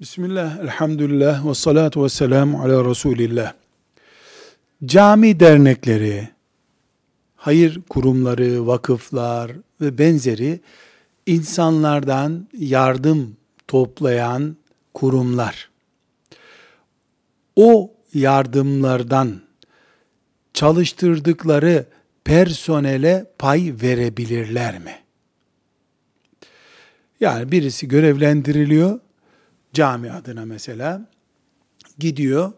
Bismillah, elhamdülillah ve salatu ve selamu ala Resulillah. Cami dernekleri, hayır kurumları, vakıflar ve benzeri insanlardan yardım toplayan kurumlar. O yardımlardan çalıştırdıkları personele pay verebilirler mi? Yani birisi görevlendiriliyor, cami adına mesela, gidiyor,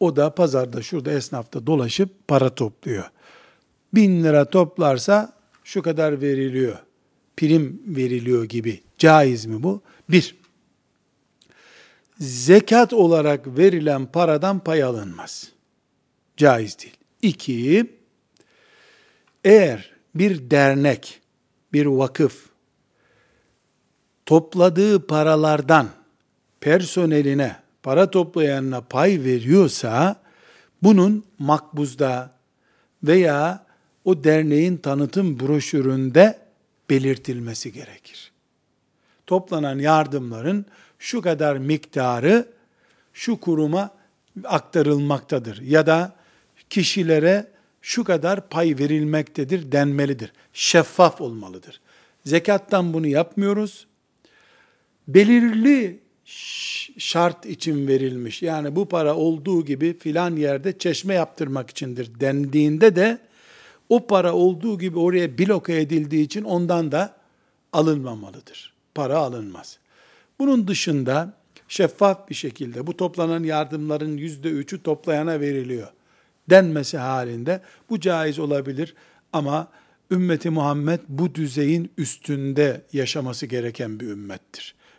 o da pazarda şurada esnafta dolaşıp para topluyor. Bin lira toplarsa şu kadar veriliyor, prim veriliyor gibi. Caiz mi bu? Bir, zekat olarak verilen paradan pay alınmaz. Caiz değil. İki, eğer bir dernek, bir vakıf topladığı paralardan personeline, para toplayanına pay veriyorsa bunun makbuzda veya o derneğin tanıtım broşüründe belirtilmesi gerekir. Toplanan yardımların şu kadar miktarı şu kuruma aktarılmaktadır ya da kişilere şu kadar pay verilmektedir denmelidir. Şeffaf olmalıdır. Zekattan bunu yapmıyoruz. Belirli şart için verilmiş. Yani bu para olduğu gibi filan yerde çeşme yaptırmak içindir dendiğinde de o para olduğu gibi oraya bloke edildiği için ondan da alınmamalıdır. Para alınmaz. Bunun dışında şeffaf bir şekilde bu toplanan yardımların yüzde üçü toplayana veriliyor denmesi halinde bu caiz olabilir ama ümmeti Muhammed bu düzeyin üstünde yaşaması gereken bir ümmettir.